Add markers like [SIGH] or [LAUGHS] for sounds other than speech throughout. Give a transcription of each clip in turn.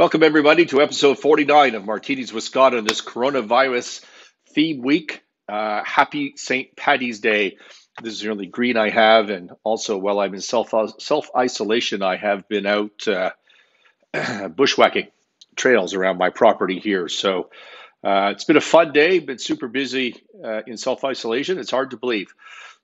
Welcome, everybody, to episode 49 of Martinis with Scott on this coronavirus theme week. Uh, happy St. Patty's Day. This is the only green I have, and also while I'm in self self isolation, I have been out uh, [CLEARS THROAT] bushwhacking trails around my property here. So uh, it's been a fun day, been super busy uh, in self isolation. It's hard to believe.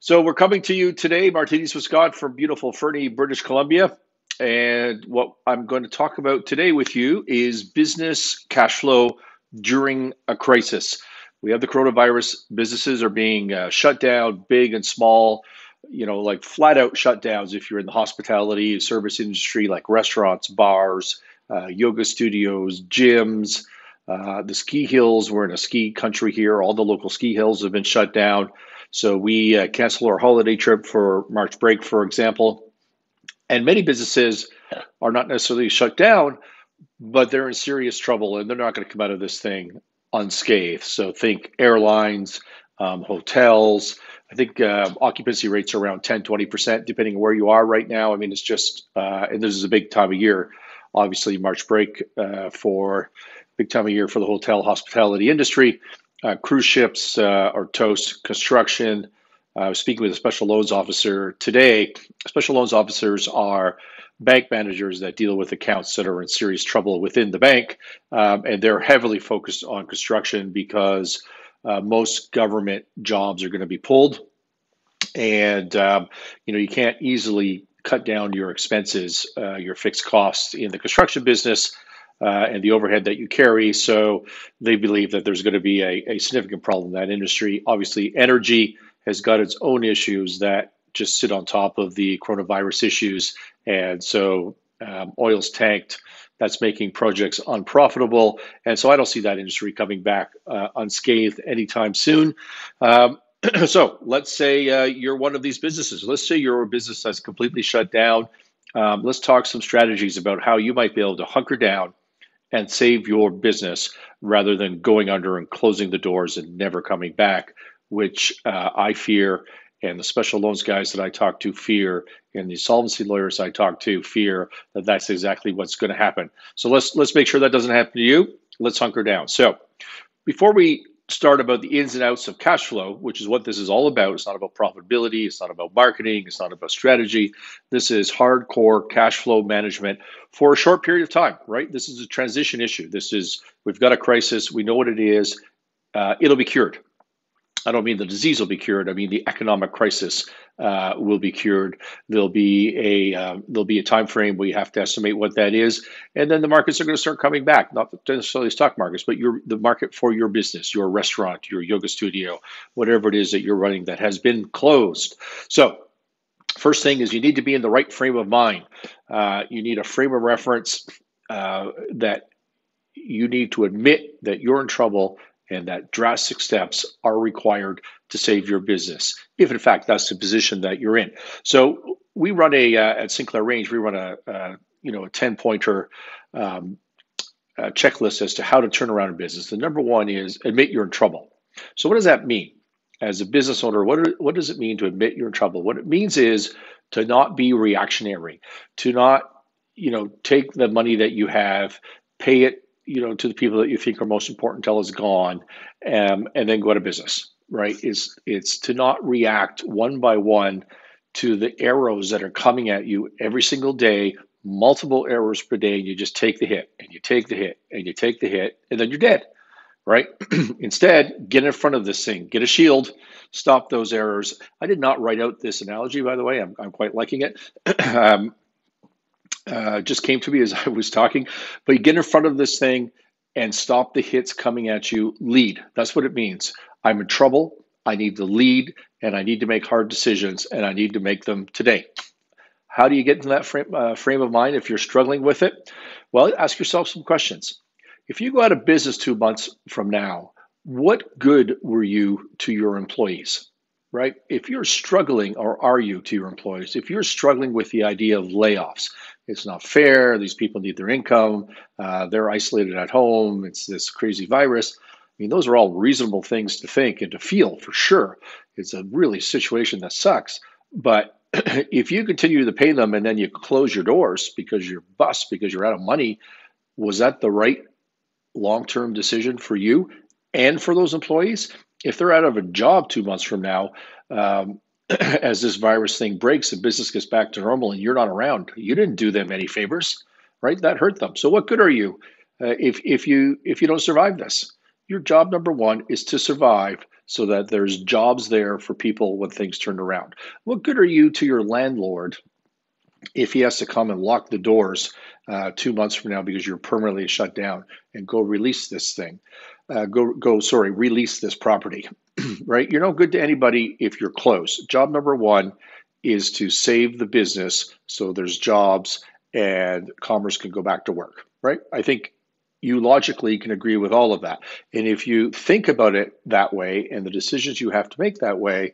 So we're coming to you today, Martinis with Scott from beautiful Fernie, British Columbia. And what I'm going to talk about today with you is business cash flow during a crisis. We have the coronavirus, businesses are being uh, shut down, big and small, you know, like flat out shutdowns if you're in the hospitality service industry, like restaurants, bars, uh, yoga studios, gyms. Uh, the ski hills, we're in a ski country here. All the local ski hills have been shut down. So we uh, cancel our holiday trip for March break, for example. And many businesses are not necessarily shut down, but they're in serious trouble and they're not going to come out of this thing unscathed. So think airlines, um, hotels. I think uh, occupancy rates are around 10, 20%, depending on where you are right now. I mean, it's just, uh, and this is a big time of year. Obviously, March break uh, for big time of year for the hotel hospitality industry. Uh, cruise ships uh, are toast, construction, I was speaking with a special loans officer today. Special loans officers are bank managers that deal with accounts that are in serious trouble within the bank, um, and they're heavily focused on construction because uh, most government jobs are going to be pulled, and um, you know you can't easily cut down your expenses, uh, your fixed costs in the construction business. Uh, and the overhead that you carry. So they believe that there's going to be a, a significant problem in that industry. Obviously, energy has got its own issues that just sit on top of the coronavirus issues. And so um, oil's tanked. That's making projects unprofitable. And so I don't see that industry coming back uh, unscathed anytime soon. Um, [CLEARS THROAT] so let's say uh, you're one of these businesses. Let's say you're a business that's completely shut down. Um, let's talk some strategies about how you might be able to hunker down and save your business rather than going under and closing the doors and never coming back which uh, I fear, and the special loans guys that I talk to fear, and the solvency lawyers I talk to fear that that's exactly what's going to happen. So let's let's make sure that doesn't happen to you. Let's hunker down. So before we start about the ins and outs of cash flow, which is what this is all about. It's not about profitability, it's not about marketing, it's not about strategy. This is hardcore cash flow management for a short period of time, right? This is a transition issue. This is, we've got a crisis, we know what it is, uh, it'll be cured. I don't mean the disease will be cured. I mean the economic crisis uh, will be cured. There'll be a uh, there'll be a time frame you have to estimate what that is, and then the markets are going to start coming back. Not necessarily stock markets, but your the market for your business, your restaurant, your yoga studio, whatever it is that you're running that has been closed. So. First thing is you need to be in the right frame of mind. Uh, you need a frame of reference uh, that you need to admit that you're in trouble and that drastic steps are required to save your business, if in fact that's the position that you're in. So we run a uh, at Sinclair Range, we run a, uh, you know a ten pointer um, checklist as to how to turn around a business. The number one is admit you're in trouble. So what does that mean? As a business owner, what, what does it mean to admit you're in trouble? What it means is to not be reactionary, to not you know take the money that you have, pay it you know, to the people that you think are most important until it's gone, um, and then go to business. Right? It's it's to not react one by one to the arrows that are coming at you every single day, multiple arrows per day, and you just take the hit and you take the hit and you take the hit, and then you're dead. Right? [CLEARS THROAT] Instead, get in front of this thing, get a shield, stop those errors. I did not write out this analogy, by the way. I'm, I'm quite liking it. [CLEARS THROAT] um, uh, just came to me as [LAUGHS] I was talking. But you get in front of this thing and stop the hits coming at you. Lead. That's what it means. I'm in trouble. I need to lead and I need to make hard decisions and I need to make them today. How do you get in that frame, uh, frame of mind if you're struggling with it? Well, ask yourself some questions. If you go out of business two months from now, what good were you to your employees? Right? If you're struggling, or are you to your employees, if you're struggling with the idea of layoffs, it's not fair. These people need their income. Uh, they're isolated at home. It's this crazy virus. I mean, those are all reasonable things to think and to feel for sure. It's a really situation that sucks. But [CLEARS THROAT] if you continue to pay them and then you close your doors because you're bust, because you're out of money, Was that the right long term decision for you and for those employees? If they're out of a job two months from now, um, [CLEARS THROAT] as this virus thing breaks and business gets back to normal and you're not around, you didn't do them any favors, right? That hurt them. So what good are you uh, if if you if you don't survive this? Your job number one is to survive so that there's jobs there for people when things turn around. What good are you to your landlord if he has to come and lock the doors uh, two months from now because you're permanently shut down and go release this thing? Uh, go go sorry, release this property, [CLEARS THROAT] right? You're no good to anybody if you're closed. Job number one is to save the business so there's jobs and commerce can go back to work, right? I think you logically can agree with all of that. And if you think about it that way and the decisions you have to make that way,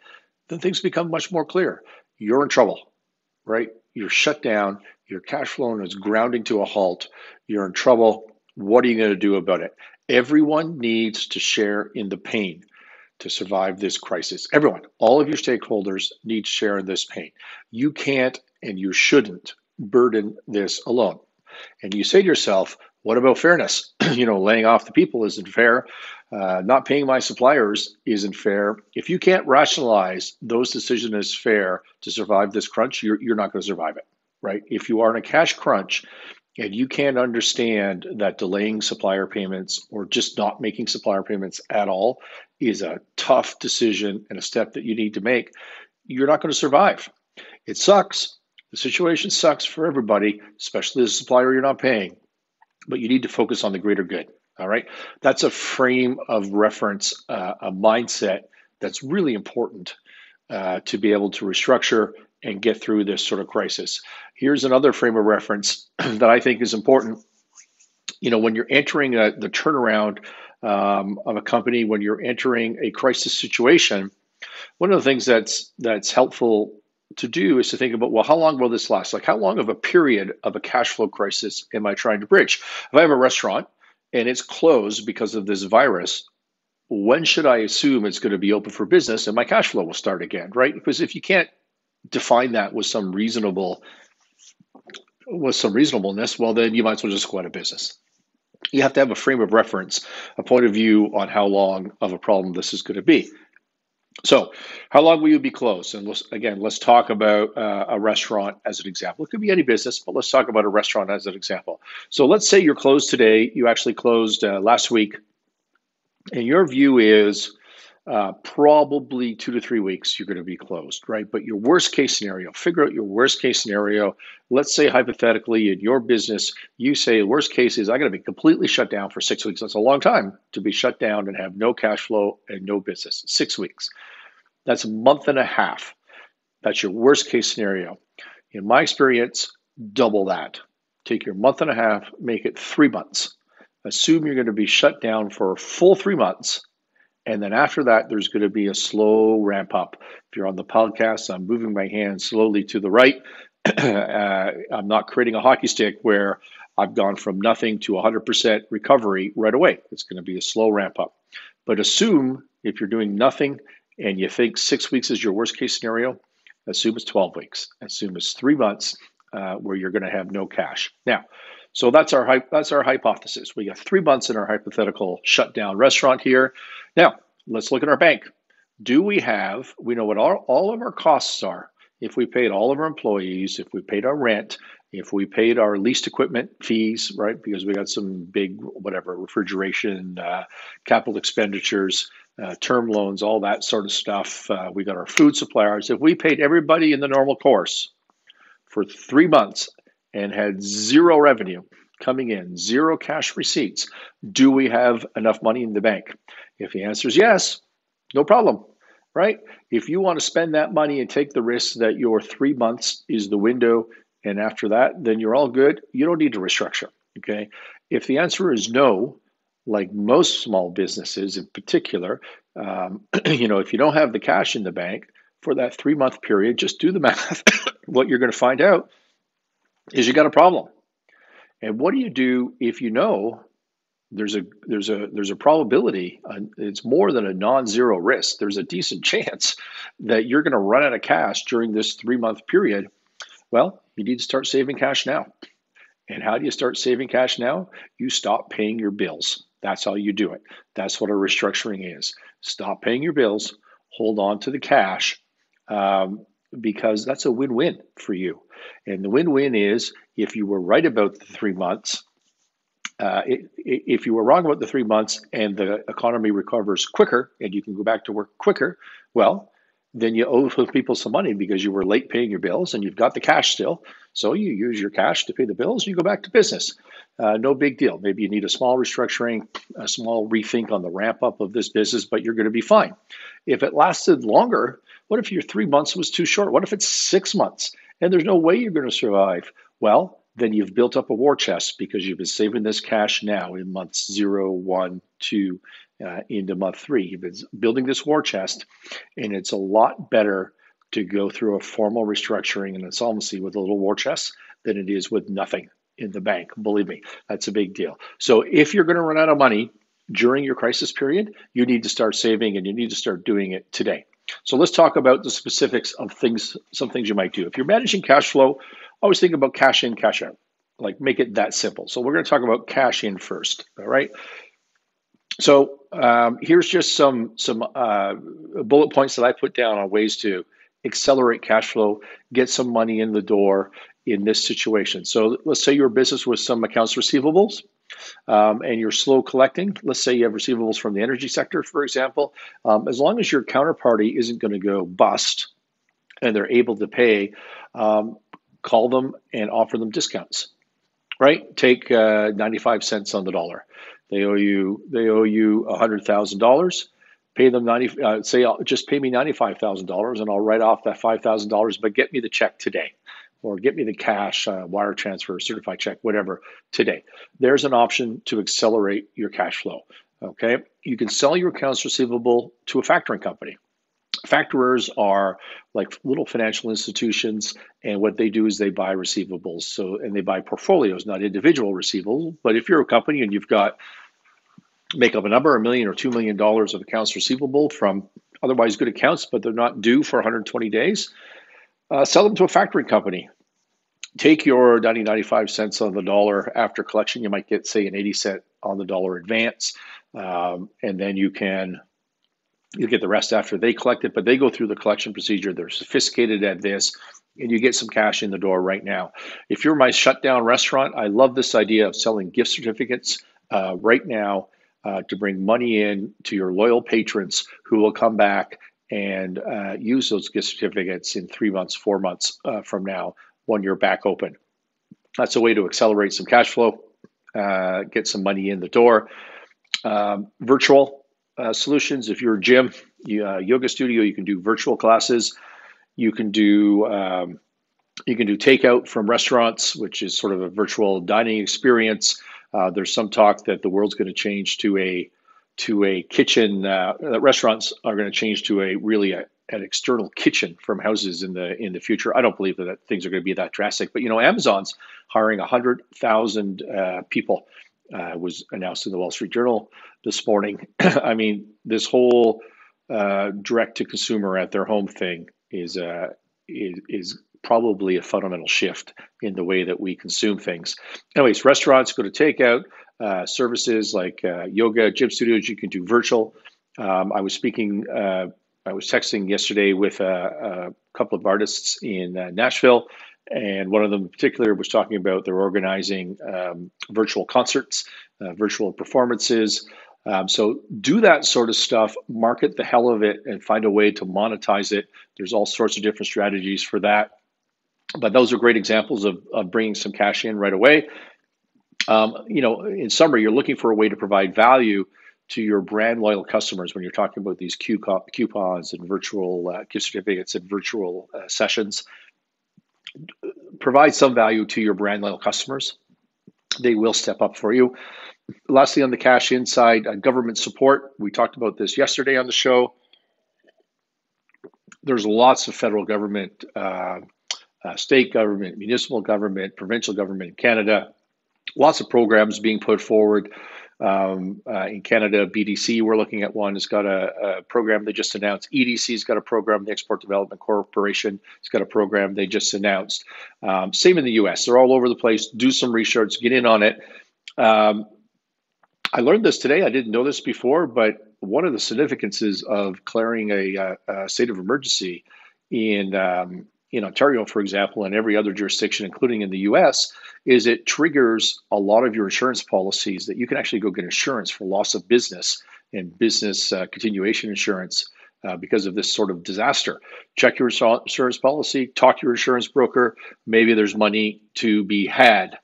then things become much more clear. You're in trouble, right? You're shut down, your cash flow is grounding to a halt, you're in trouble. What are you going to do about it? Everyone needs to share in the pain to survive this crisis. Everyone, all of your stakeholders need to share in this pain. You can't and you shouldn't burden this alone. And you say to yourself, what about fairness? [CLEARS THROAT] you know, laying off the people isn't fair. Uh, not paying my suppliers isn't fair. If you can't rationalize those decisions as fair to survive this crunch, you're, you're not going to survive it, right? If you are in a cash crunch and you can't understand that delaying supplier payments or just not making supplier payments at all is a tough decision and a step that you need to make, you're not going to survive. It sucks. The situation sucks for everybody, especially the supplier you're not paying but you need to focus on the greater good. All right. That's a frame of reference, uh, a mindset that's really important uh, to be able to restructure and get through this sort of crisis. Here's another frame of reference [CLEARS THROAT] that I think is important. You know, when you're entering a, the turnaround um, of a company, when you're entering a crisis situation, one of the things that's that's helpful to do is to think about well how long will this last like how long of a period of a cash flow crisis am i trying to bridge if i have a restaurant and it's closed because of this virus when should i assume it's going to be open for business and my cash flow will start again right? Because if you can't define that with some reasonable with some reasonableness well then you might as well just go out of business. You have to have a frame of reference a point of view on how long of a problem this is going to be so, how long will you be closed? And let's, again, let's talk about uh, a restaurant as an example. It could be any business, but let's talk about a restaurant as an example. So, let's say you're closed today. You actually closed uh, last week, and your view is uh, probably two to three weeks you're going to be closed, right? But your worst case scenario, figure out your worst case scenario. Let's say hypothetically in your business, you say worst case is I'm going to be completely shut down for six weeks. That's a long time to be shut down and have no cash flow and no business. Six weeks. That's a month and a half. That's your worst case scenario. In my experience, double that. Take your month and a half, make it three months. Assume you're going to be shut down for a full three months and then after that, there's going to be a slow ramp up. If you're on the podcast, I'm moving my hand slowly to the right. [CLEARS THROAT] uh, I'm not creating a hockey stick where I've gone from nothing to 100% recovery right away. It's going to be a slow ramp up. But assume if you're doing nothing and you think six weeks is your worst case scenario, assume it's 12 weeks. Assume it's three months uh, where you're going to have no cash. Now, so that's our that's our hypothesis. We got three months in our hypothetical shutdown restaurant here. Now let's look at our bank. Do we have? We know what all, all of our costs are. If we paid all of our employees, if we paid our rent, if we paid our leased equipment fees, right? Because we got some big whatever refrigeration, uh, capital expenditures, uh, term loans, all that sort of stuff. Uh, we got our food suppliers. If we paid everybody in the normal course for three months and had zero revenue coming in, zero cash receipts, do we have enough money in the bank? If the answer is yes, no problem, right? If you want to spend that money and take the risk that your three months is the window, and after that, then you're all good. You don't need to restructure, okay? If the answer is no, like most small businesses in particular, um, [CLEARS THROAT] you know, if you don't have the cash in the bank for that three month period, just do the [LAUGHS] math. what you're going to find out is you got a problem. And what do you do if you know there's a there's a there's a probability uh, it's more than a non-zero risk there's a decent chance that you're going to run out of cash during this 3 month period well you need to start saving cash now And how do you start saving cash now? You stop paying your bills. That's how you do it. That's what a restructuring is. Stop paying your bills, hold on to the cash, um, because that's a win win for you. And the win win is if you were right about the three months, uh, if you were wrong about the three months and the economy recovers quicker and you can go back to work quicker, well, then you owe people some money because you were late paying your bills and you've got the cash still. So you use your cash to pay the bills and you go back to business. Uh, no big deal. Maybe you need a small restructuring, a small rethink on the ramp up of this business, but you're going to be fine. If it lasted longer, what if your three months was too short? What if it's six months and there's no way you're going to survive? Well, then you've built up a war chest because you've been saving this cash now in months zero, one, two, uh, into month three. You've been building this war chest, and it's a lot better to go through a formal restructuring and insolvency with a little war chest than it is with nothing in the bank. Believe me, that's a big deal. So if you're going to run out of money during your crisis period, you need to start saving and you need to start doing it today. So let's talk about the specifics of things, some things you might do. If you're managing cash flow, always think about cash in, cash out. Like make it that simple. So we're going to talk about cash in first. All right. So um, here's just some some uh, bullet points that I put down on ways to accelerate cash flow, get some money in the door in this situation. So let's say you're a business with some accounts receivables. Um, and you're slow collecting, let's say you have receivables from the energy sector, for example, um, as long as your counterparty isn't going to go bust and they're able to pay, um, call them and offer them discounts, right? Take uh, 95 cents on the dollar. They owe you they owe you hundred thousand dollars. Pay them ninety. Uh, say just pay me ninety five thousand dollars, and I'll write off that five thousand dollars. But get me the check today, or get me the cash uh, wire transfer, certified check, whatever today. There's an option to accelerate your cash flow. Okay, you can sell your accounts receivable to a factoring company. Factorers are like little financial institutions, and what they do is they buy receivables. So, and they buy portfolios, not individual receivables. But if you're a company and you've got make up a number, a million or two million dollars of accounts receivable from otherwise good accounts, but they're not due for 120 days, uh, sell them to a factoring company. Take your 90, 95 cents on the dollar after collection. You might get, say, an 80 cent on the dollar advance, um, and then you can you get the rest after they collect it. But they go through the collection procedure. They're sophisticated at this, and you get some cash in the door right now. If you're my shutdown restaurant, I love this idea of selling gift certificates uh, right now uh, to bring money in to your loyal patrons who will come back and uh, use those gift certificates in three months, four months uh, from now when you're back open. That's a way to accelerate some cash flow, uh, get some money in the door. Um, virtual uh, solutions. If you're a gym, uh, yoga studio, you can do virtual classes. You can do um, you can do takeout from restaurants, which is sort of a virtual dining experience. Uh, there's some talk that the world's going to change to a to a kitchen. Uh, that restaurants are going to change to a really a, an external kitchen from houses in the in the future. I don't believe that, that things are going to be that drastic. But you know, Amazon's hiring hundred thousand uh, people. Uh, was announced in the Wall Street Journal this morning. [CLEARS THROAT] I mean, this whole uh, direct to consumer at their home thing is uh, is, is probably a fundamental shift in the way that we consume things. Anyways, restaurants go to takeout. Uh, services like uh, yoga, gym studios, you can do virtual. Um, I was speaking, uh, I was texting yesterday with a, a couple of artists in uh, Nashville, and one of them in particular was talking about they're organizing um, virtual concerts, uh, virtual performances. Um, so do that sort of stuff, market the hell of it, and find a way to monetize it. There's all sorts of different strategies for that but those are great examples of, of bringing some cash in right away. Um, you know, in summary, you're looking for a way to provide value to your brand loyal customers when you're talking about these coupons and virtual uh, gift certificates and virtual uh, sessions. Provide some value to your brand loyal customers. They will step up for you. Lastly, on the cash inside, uh, government support. We talked about this yesterday on the show. There's lots of federal government uh, uh, state government, municipal government, provincial government in Canada. Lots of programs being put forward Um, uh, in Canada, BDC, we're looking at one. It's got a, a, program they just announced. EDC's got a program. The Export Development Corporation has got a program they just announced. Um, same in the U.S. They're all over the place. Do some research. Get in on it. Um, I learned this today. I didn't know this before, but one of the significances of declaring a, a, a state of emergency in um, in Ontario, for example, and every other jurisdiction, including in the US, is it triggers a lot of your insurance policies that you can actually go get insurance for loss of business and business uh, continuation insurance uh, because of this sort of disaster. Check your insurance policy, talk to your insurance broker. Maybe there's money to be had.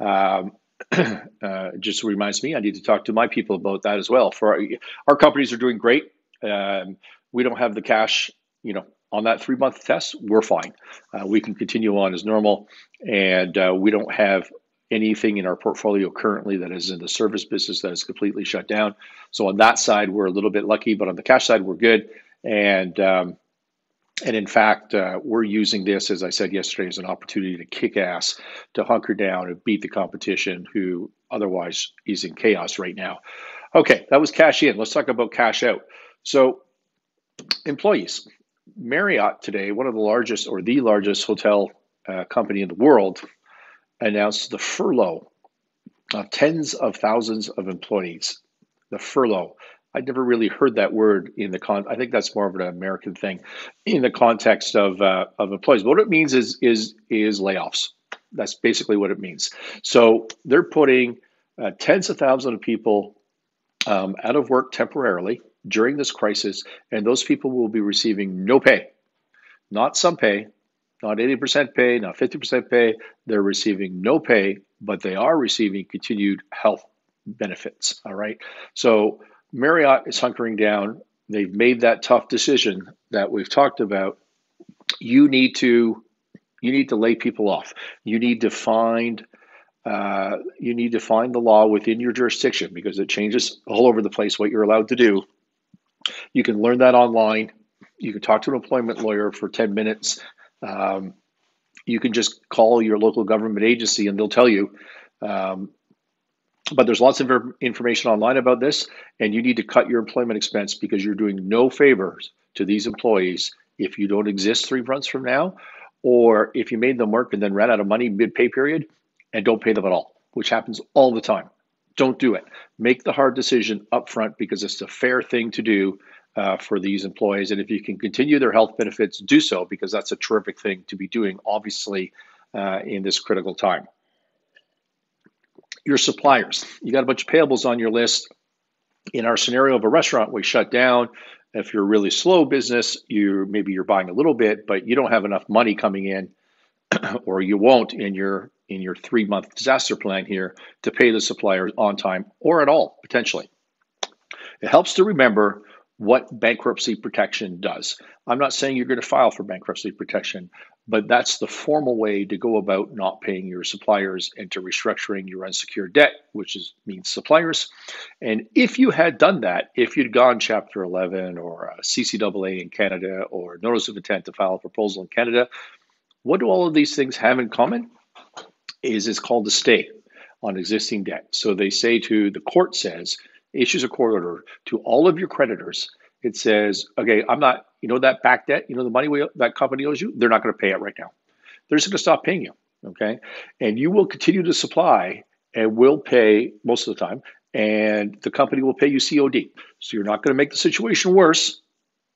Um, [CLEARS THROAT] uh, just reminds me I need to talk to my people about that as well. For our, our companies are doing great. Um, we don't have the cash, you know, on that three month test, we're fine. Uh, we can continue on as normal, and uh, we don't have anything in our portfolio currently that is in the service business that is completely shut down. So on that side, we're a little bit lucky, but on the cash side, we're good. And um, and in fact, uh, we're using this, as I said yesterday, as an opportunity to kick ass, to hunker down and beat the competition, who otherwise is in chaos right now. Okay, that was cash in. Let's talk about cash out. So, employees. Marriott today, one of the largest or the largest hotel uh, company in the world, announced the furlough of tens of thousands of employees. The furlough. I'd never really heard that word in the con. I think that's more of an American thing, in the context of uh, of employees. But what it means is is is layoffs. That's basically what it means. So they're putting uh, tens of thousands of people um, out of work temporarily during this crisis, and those people will be receiving no pay, not some pay, not 80% pay, not 50% pay. They're receiving no pay, but they are receiving continued health benefits. All right. So Marriott is hunkering down. They've made that tough decision that we've talked about. You need to you need to lay people off. You need to find uh, you need to find the law within your jurisdiction because it changes all over the place what you're allowed to do you can learn that online. You can talk to an employment lawyer for 10 minutes. Um, you can just call your local government agency and they'll tell you. Um, but there's lots of information online about this, and you need to cut your employment expense because you're doing no favors to these employees if you don't exist three months from now, or if you made them work and then ran out of money mid pay period and don't pay them at all, which happens all the time don't do it. Make the hard decision up front because it's a fair thing to do uh, for these employees. And if you can continue their health benefits, do so because that's a terrific thing to be doing, obviously, uh, in this critical time. Your suppliers, you got a bunch of payables on your list. In our scenario of a restaurant, we shut down. If you're a really slow business, you maybe you're buying a little bit, but you don't have enough money coming in, [CLEARS THROAT] or you won't in your in your three month disaster plan here to pay the suppliers on time or at all, potentially. It helps to remember what bankruptcy protection does. I'm not saying you're going to file for bankruptcy protection, but that's the formal way to go about not paying your suppliers and to restructuring your unsecured debt, which is means suppliers. And if you had done that, if you'd gone Chapter 11 or uh, CCAA in Canada or Notice of Intent to file a proposal in Canada, what do all of these things have in common? is it's called a stay on existing debt. So they say to the court says issues a court order to all of your creditors. It says, okay, I'm not, you know, that back debt, you know, the money we, that company owes you, they're not going to pay it right now. They're just going to stop paying you. Okay. And you will continue to supply and will pay most of the time. And the company will pay you COD. So you're not going to make the situation worse.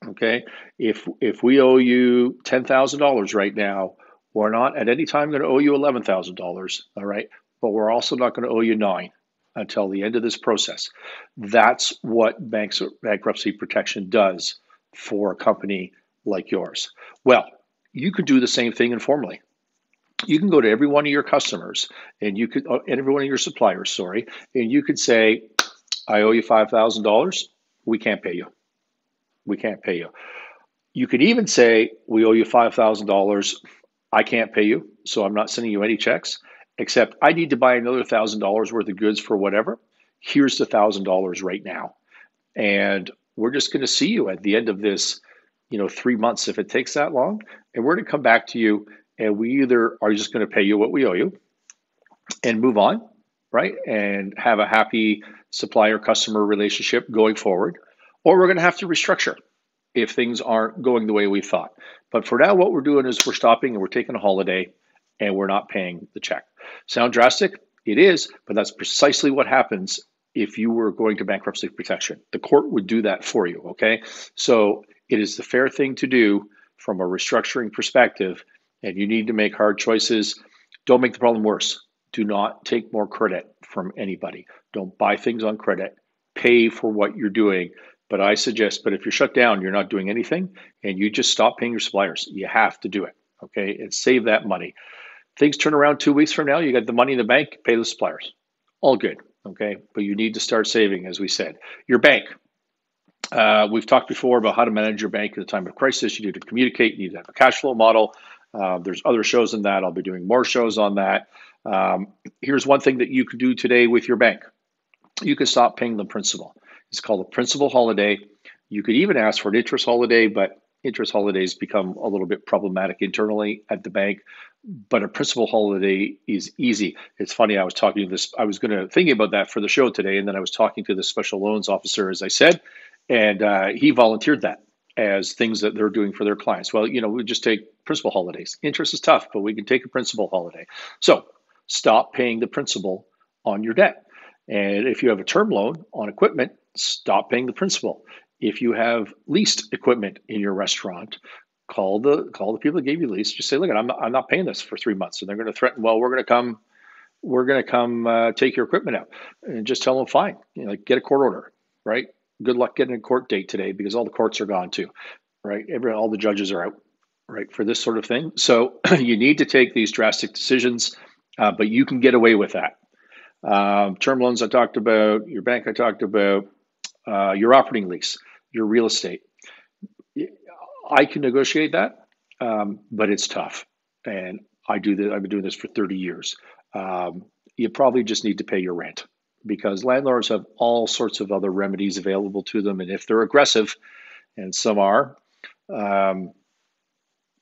Okay. If, if we owe you $10,000 right now, we're not at any time going to owe you $11,000, all right? But we're also not going to owe you nine until the end of this process. That's what banks, bankruptcy protection does for a company like yours. Well, you could do the same thing informally. You can go to every one of your customers and you could, uh, and every one of your suppliers, sorry, and you could say, I owe you $5,000. We can't pay you. We can't pay you. You could even say, we owe you $5,000. I can't pay you, so I'm not sending you any checks, except I need to buy another $1,000 worth of goods for whatever. Here's the $1,000 right now. And we're just going to see you at the end of this, you know, three months if it takes that long. And we're going to come back to you and we either are just going to pay you what we owe you and move on, right? And have a happy supplier customer relationship going forward, or we're going to have to restructure if things aren't going the way we thought. But for now, what we're doing is we're stopping and we're taking a holiday and we're not paying the check. Sound drastic? It is, but that's precisely what happens if you were going to bankruptcy protection. The court would do that for you, okay? So it is the fair thing to do from a restructuring perspective, and you need to make hard choices. Don't make the problem worse. Do not take more credit from anybody. Don't buy things on credit. Pay for what you're doing. But I suggest, but if you're shut down, you're not doing anything, and you just stop paying your suppliers. You have to do it, okay? And save that money. Things turn around two weeks from now, you got the money in the bank, pay the suppliers. All good, okay? But you need to start saving, as we said. Your bank, uh, we've talked before about how to manage your bank at a time of crisis. You need to communicate. You need to have a cash flow model. Uh, there's other shows on that. I'll be doing more shows on that. Um, here's one thing that you can do today with your bank. You can stop paying the principal. It's called a principal holiday. You could even ask for an interest holiday, but interest holidays become a little bit problematic internally at the bank. But a principal holiday is easy. It's funny. I was talking to this. I was going to thinking about that for the show today, and then I was talking to the special loans officer, as I said, and uh, he volunteered that as things that they're doing for their clients. Well, you know, we just take principal holidays. Interest is tough, but we can take a principal holiday. So stop paying the principal on your debt. And if you have a term loan on equipment, stop paying the principal. If you have leased equipment in your restaurant, call the call the people that gave you lease. Just say, look, I'm not, I'm not paying this for three months, and they're going to threaten. Well, we're going to come, we're going to come uh, take your equipment out, and just tell them fine. You know, like get a court order, right? good luck getting a court date today because all the courts are gone too, right? Every, all the judges are out, right, for this sort of thing. So [CLEARS THROAT] you need to take these drastic decisions, uh, but you can get away with that. Um, term loans I talked about, your bank I talked about, uh, your operating lease, your real estate. I can negotiate that, um, but it's tough, and I do that. I've been doing this for 30 years. Um, you probably just need to pay your rent because landlords have all sorts of other remedies available to them. And if they're aggressive, and some are, um,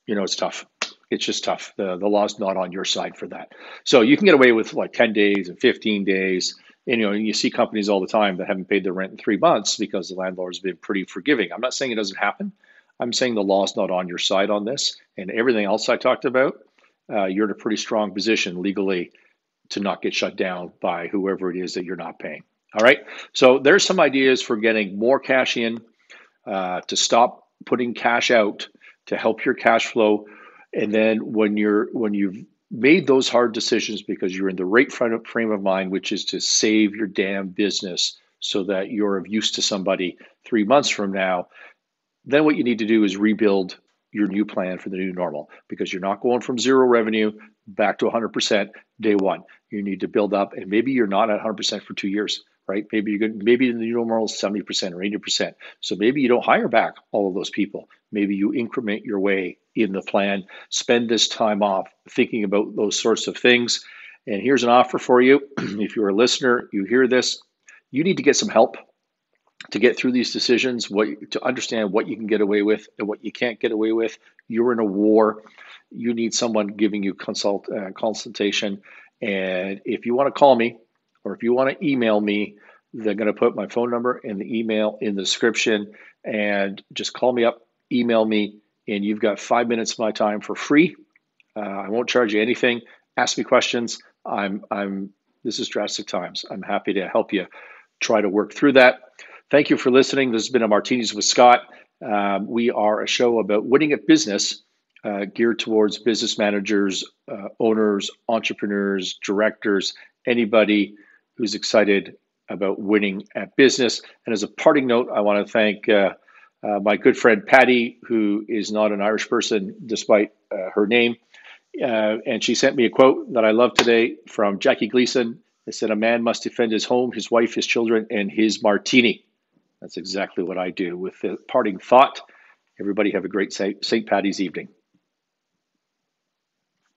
you know, it's tough. It's just tough. The, the law's not on your side for that. So you can get away with like 10 days and 15 days. And, you know, you see companies all the time that haven't paid their rent in three months because the landlord's been pretty forgiving. I'm not saying it doesn't happen. I'm saying the law's not on your side on this. And everything else I talked about, uh, you're in a pretty strong position legally to not get shut down by whoever it is that you're not paying. All right. So there's some ideas for getting more cash in, uh, to stop putting cash out, to help your cash flow, and then when you're when you've made those hard decisions because you're in the right frame of mind, which is to save your damn business so that you're of use to somebody three months from now, then what you need to do is rebuild your new plan for the new normal because you're not going from zero revenue back to 100% day one. You need to build up, and maybe you're not at 100% for two years, right? Maybe you're good, maybe the new normal is 70% or 80%. So maybe you don't hire back all of those people. Maybe you increment your way in the plan. Spend this time off thinking about those sorts of things. And here's an offer for you. [CLEARS THROAT] if you're a listener, you hear this, you need to get some help to get through these decisions, what to understand what you can get away with and what you can't get away with. You're in a war. You need someone giving you consult uh, consultation. And if you want to call me or if you want to email me, they're going to put my phone number and the email in the description. And just call me up, email me, and you've got five minutes of my time for free. Uh, I won't charge you anything. Ask me questions. I'm I'm. This is drastic times. I'm happy to help you try to work through that. Thank you for listening. This has been a Martinis with Scott. Um, we are a show about winning at business, uh, geared towards business managers, uh, owners, entrepreneurs, directors, anybody who's excited about winning at business. And as a parting note, I want to thank uh, uh my good friend Patty, who is not an Irish person despite uh, her name. Uh, and she sent me a quote that I love today from Jackie Gleason. It said, A man must defend his home, his wife, his children, and his martini. That's exactly what I do. With the parting thought, everybody have a great St. Patty's evening.